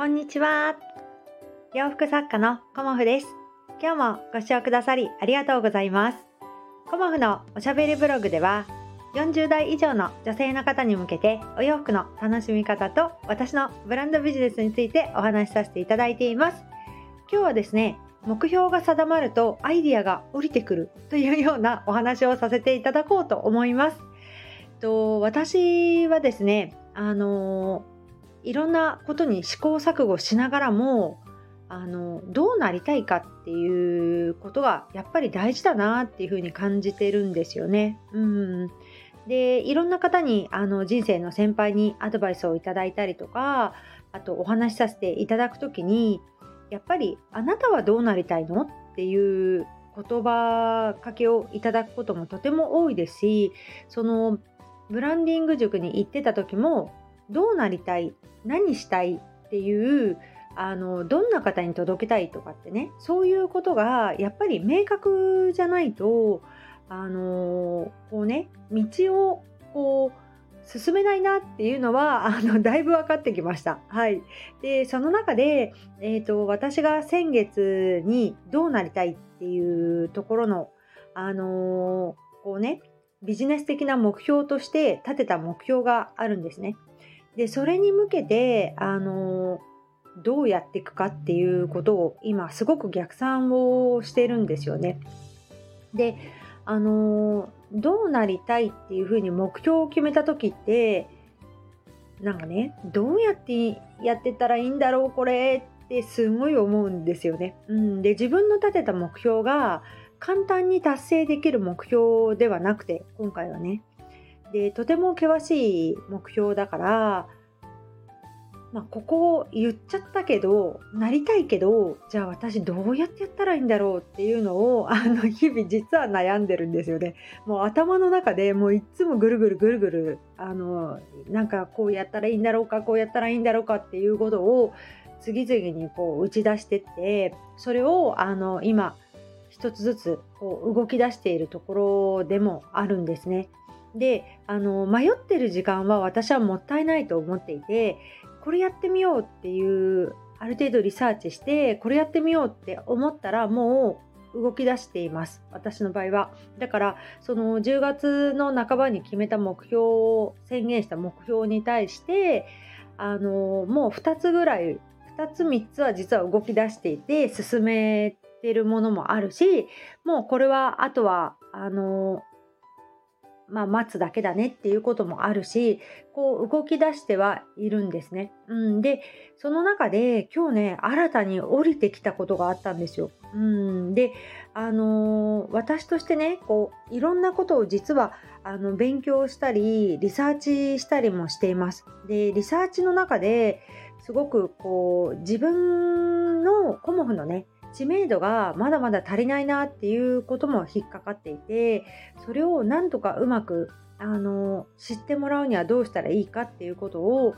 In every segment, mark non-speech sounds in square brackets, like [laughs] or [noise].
こんにちは。洋服作家のコモフです。今日もご視聴くださりありがとうございます。コモフのおしゃべりブログでは、40代以上の女性の方に向けてお洋服の楽しみ方と私のブランドビジネスについてお話しさせていただいています。今日はですね、目標が定まるとアイディアが降りてくるというようなお話をさせていただこうと思います。と私はですね、あのいろんなことに試行錯誤しながらもあのどうなりたいかっていうことがやっぱり大事だなっていうふうに感じてるんですよね。うん、でいろんな方にあの人生の先輩にアドバイスをいただいたりとかあとお話しさせていただく時にやっぱり「あなたはどうなりたいの?」っていう言葉かけをいただくこともとても多いですしそのブランディング塾に行ってた時もどうなりたい何したいっていうあのどんな方に届けたいとかってねそういうことがやっぱり明確じゃないとあのこうね道をこう進めないなっていうのはあのだいぶ分かってきました。はい、でその中で、えーと、私が先月にどうなりたいっていうところの、あの、こうねビジネス的な目標として立てた目標があるんですね。でそれに向けてあのどうやっていくかっていうことを今すごく逆算をしてるんですよね。であのどうなりたいっていうふうに目標を決めた時ってなんかねどうやってやってたらいいんだろうこれってすごい思うんですよね。うん、で自分の立てた目標が簡単に達成できる目標ではなくて今回はねでとても険しい目標だから、まあ、ここを言っちゃったけどなりたいけどじゃあ私どうやってやったらいいんだろうっていうのをあの日々実は悩んでるんですよね。もう頭の中でもういつもぐるぐるぐるぐるあのなんかこうやったらいいんだろうかこうやったらいいんだろうかっていうことを次々にこう打ち出してってそれをあの今一つずつこう動き出しているところでもあるんですね。であの迷ってる時間は私はもったいないと思っていてこれやってみようっていうある程度リサーチしてこれやってみようって思ったらもう動き出しています。私の場合は。だからその10月の半ばに決めた目標を宣言した目標に対してあのもう2つぐらい2つ3つは実は動き出していて進めてるものもあるしもうこれはあとはあのまあ、待つだけだねっていうこともあるしこう動き出してはいるんですね。うん、でその中で今日ね新たに降りてきたことがあったんですよ。うん、であのー、私としてねこういろんなことを実はあの勉強したりリサーチしたりもしています。でリサーチの中ですごくこう自分のコモフのね知名度がまだまだ足りないなっていうことも引っかかっていてそれをなんとかうまくあの知ってもらうにはどうしたらいいかっていうことを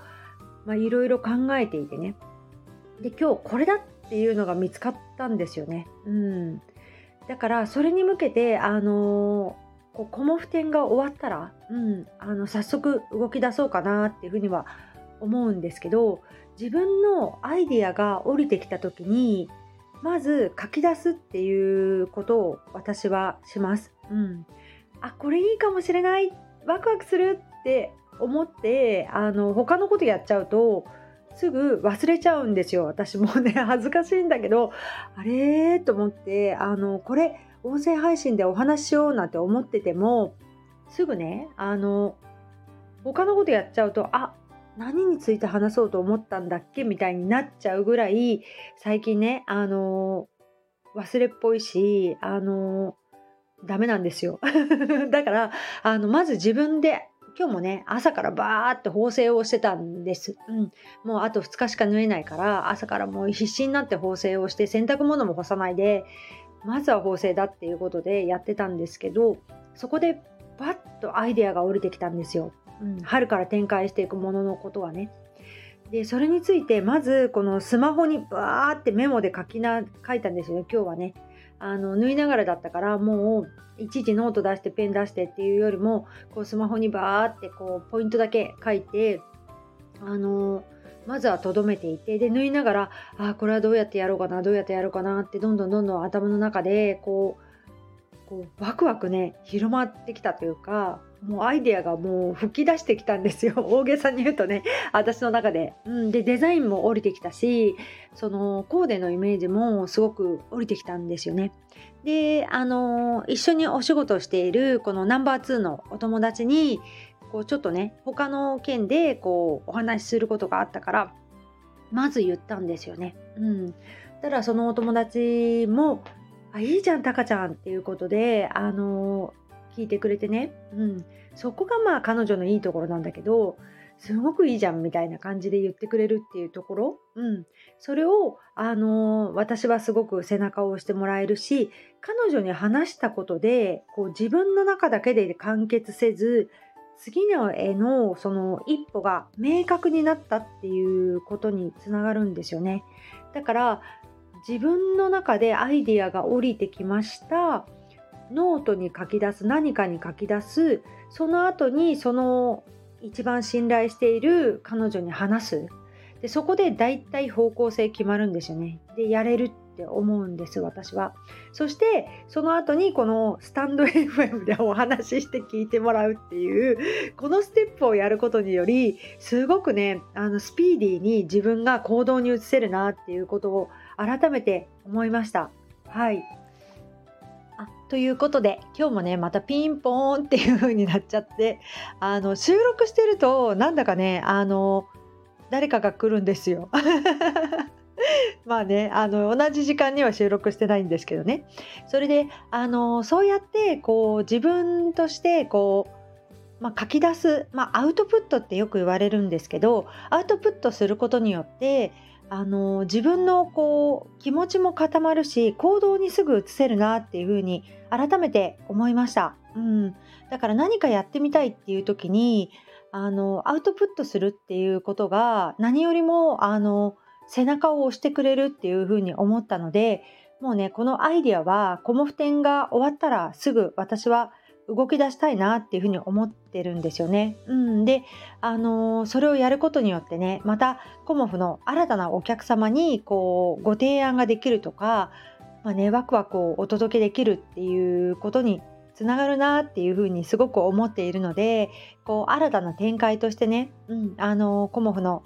いろいろ考えていてねで今日これだっていうのが見つかったんですよね。うん、だからそれに向けてあのこうコモフ展が終わったら、うん、あの早速動き出そうかなっていうふうには思うんですけど自分のアイディアが降りてきた時にまず書き出すっていうことを私はします。うん、あこれいいかもしれない。ワクワクするって思ってあの他のことやっちゃうとすぐ忘れちゃうんですよ。私もね [laughs] 恥ずかしいんだけどあれと思ってあのこれ音声配信でお話ししようなんて思っててもすぐねあの他のことやっちゃうとあ何について話そうと思ったんだっけみたいになっちゃうぐらい最近ねあの忘れっぽいしあのダメなんですよ。[laughs] だからあのまず自分で今日もね朝からバーって縫製をしてたんです、うん、もうあと2日しか縫えないから朝からもう必死になって縫製をして洗濯物も干さないでまずは縫製だっていうことでやってたんですけどそこでバッとアイデアが降りてきたんですよ。うん、春から展開していくもののことはね。でそれについてまずこのスマホにバーってメモで書きな書いたんですよね今日はね。あの縫いながらだったからもういちいちノート出してペン出してっていうよりもこうスマホにバーってこうポイントだけ書いてあのまずはとどめていてで縫いながらあこれはどうやってやろうかなどうやってやろうかなってどんどんどんどん頭の中でこうこうワクワクね広まってきたというかもうアイデアがもう吹き出してきたんですよ [laughs] 大げさに言うとね私の中で。うん、でデザインも降りてきたしそのコーデのイメージもすごく降りてきたんですよね。であの一緒にお仕事をしているこのナンバー2のお友達にこうちょっとね他の件でこうお話しすることがあったからまず言ったんですよね。うん、ただそのお友達も「あいいじゃんタカちゃん」っていうことであの聞いてくれてね、うん、そこがまあ彼女のいいところなんだけどすごくいいじゃんみたいな感じで言ってくれるっていうところ、うん、それを、あの、私はすごく背中を押してもらえるし彼女に話したことでこう自分の中だけで完結せず次のへのその一歩が明確になったっていうことにつながるんですよね。だから自分の中でアイディアが降りてきました。ノートに書き出す何かに書き出す。その後にその一番信頼している彼女に話す。でそこで大体方向性決まるんですよね。でやれるって思うんです私は。そしてその後にこのスタンド FM でお話しして聞いてもらうっていうこのステップをやることによりすごくねあのスピーディーに自分が行動に移せるなっていうことを改めて思いました。はい。ということで今日もねまたピンポーンっていう風になっちゃってあの収録してるとなんだかねあの誰かが来るんですよ。[laughs] まあねあの同じ時間には収録してないんですけどね。それであのそうやってこう自分としてこう、まあ、書き出す、まあ、アウトプットってよく言われるんですけどアウトプットすることによってあの自分のこう気持ちも固まるし行動にすぐ移せるなっていうふうに改めて思いました、うん、だから何かやってみたいっていう時にあのアウトプットするっていうことが何よりもあの背中を押してくれるっていうふうに思ったのでもうねこのアイデアはコモフ展が終わったらすぐ私は動き出したいなっていうふうに思ってるんですよね。うん、で、あのー、それをやることによってねまたコモフの新たなお客様にこうご提案ができるとか、まあね、ワクワクをお届けできるっていうことにつながるなっていうふうにすごく思っているのでこう新たな展開としてね、うん、あのコモフの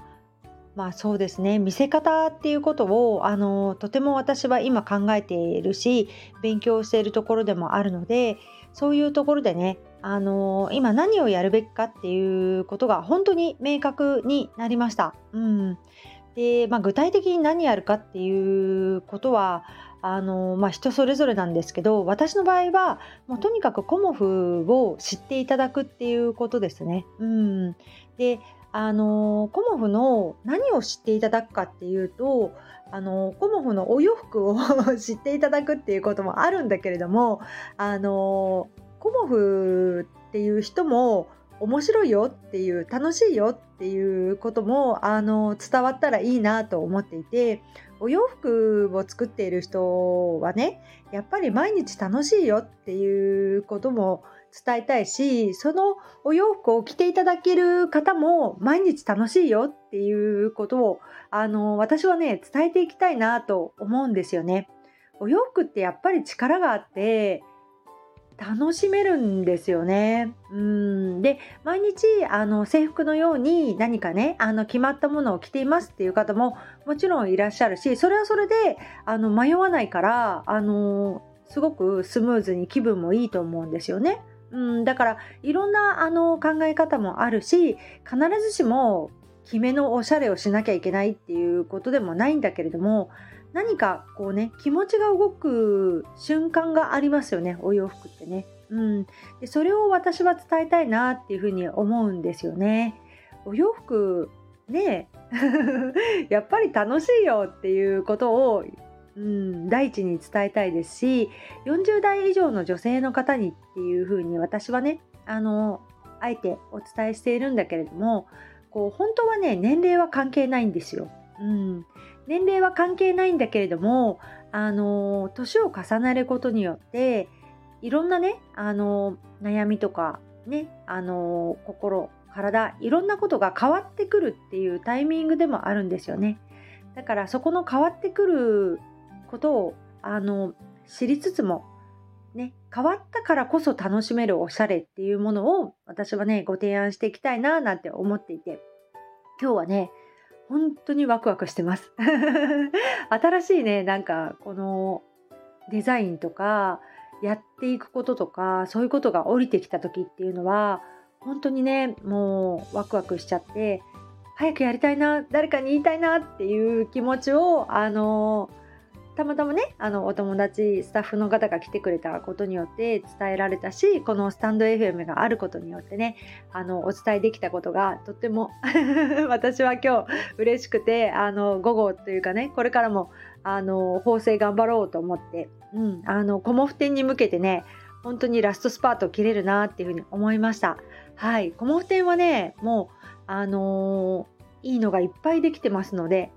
まあそうですね見せ方っていうことをあのとても私は今考えているし勉強しているところでもあるのでそういうところでね、あの、今何をやるべきかっていうことが本当に明確になりました。うん、で、まあ、具体的に何やるかっていうことはあの、まあ、人それぞれなんですけど私の場合はもうとにかくコモフを知っていただくっていうことですね。うん、であのコモフの何を知っていただくかっていうとあのコモフのお洋服を [laughs] 知っていただくっていうこともあるんだけれどもあのコモフっていう人も面白いよっていう楽しいよっていうこともあの伝わったらいいなと思っていてお洋服を作っている人はねやっぱり毎日楽しいよっていうことも伝えたいしそのお洋服を着ていただける方も毎日楽しいよっていうことをあの私はね伝えていきたいなと思うんですよね。お洋服ってやっぱり力があって楽しめるんですよね。うんで毎日あの制服のように何かねあの決まったものを着ていますっていう方ももちろんいらっしゃるしそれはそれであの迷わないからあのすごくスムーズに気分もいいと思うんですよね。うん、だからいろんなあの考え方もあるし必ずしも決めのおしゃれをしなきゃいけないっていうことでもないんだけれども何かこうね気持ちが動く瞬間がありますよねお洋服ってね。うん、でそれを私は伝えたいなっていうふうに思うんですよね。お洋服ね [laughs] やっぱり楽しいよっていうことをうん、第一に伝えたいですし40代以上の女性の方にっていうふうに私はねあのあえてお伝えしているんだけれどもこう本当はね年齢は関係ないんですよ。うん、年齢は関係ないんだけれどもあの年を重ねることによっていろんなねあの悩みとかねあの心体いろんなことが変わってくるっていうタイミングでもあるんですよねだからそこの変わってくることをあの知りつつもね変わったからこそ楽しめるおしゃれっていうものを私はねご提案していきたいななんて思っていて今日はね本当にワクワクしてます。[laughs] 新しいねなんかこのデザインとかやっていくこととかそういうことが降りてきた時っていうのは本当にねもうワクワクしちゃって早くやりたいな誰かに言いたいなっていう気持ちをあのたまたまねあのお友達スタッフの方が来てくれたことによって伝えられたしこのスタンド FM があることによってねあのお伝えできたことがとっても [laughs] 私は今日嬉しくてあの午後というかねこれからもあの縫製頑張ろうと思って、うん、あのコモフ展に向けてね本当にラストスパート切れるなっていうふうに思いました。はい、コモフ展はねもうあのーいいのがいっぱいできてますので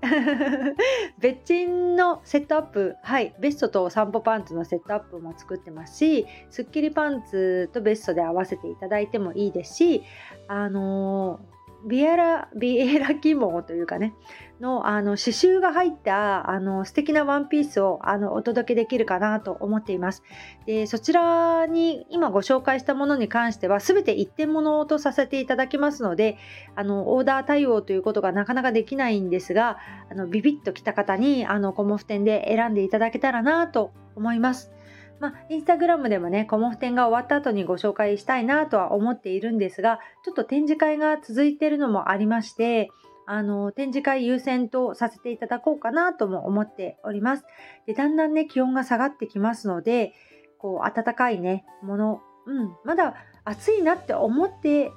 [laughs] 別人のセットアップはいベストと散歩パンツのセットアップも作ってますしスッキリパンツとベストで合わせていただいてもいいですしあのービエラ、ビエラ起毛というかね、のあの刺繍が入ったあの素敵なワンピースをあのお届けできるかなと思っています。でそちらに今ご紹介したものに関しては全て一点物とさせていただきますのであのオーダー対応ということがなかなかできないんですがあのビビッと来た方にあのコモフ店で選んでいただけたらなと思います。まあ、インスタグラムでもね、コモフ展が終わった後にご紹介したいなとは思っているんですが、ちょっと展示会が続いているのもありまして、あの展示会優先とさせていただこうかなとも思っております。でだんだんね気温が下がってきますのでこう暖かいねもの、うん、まだ暑いなって思って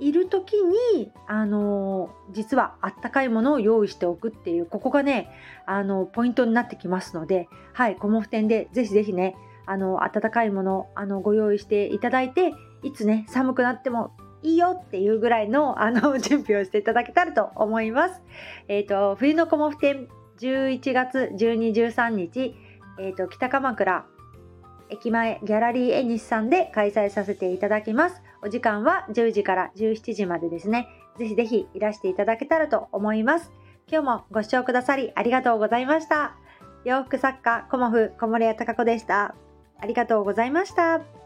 いる時にあの実はあったかいものを用意しておくっていうここがねあのポイントになってきますのではいコモフ展でぜひぜひねあの温かいものあのご用意していただいていつね寒くなってもいいよっていうぐらいのあの準備をしていただけたらと思います。えっ、ー、と冬のコモフ展11月12、13日、えーと、北鎌倉駅前ギャラリーエニスさんで開催させていただきます。お時間は10時から17時までですね。ぜひぜひいらしていただけたらと思います。今日もご視聴くださりありがとうございました。洋服作家コモフ小森屋隆子でした。ありがとうございました。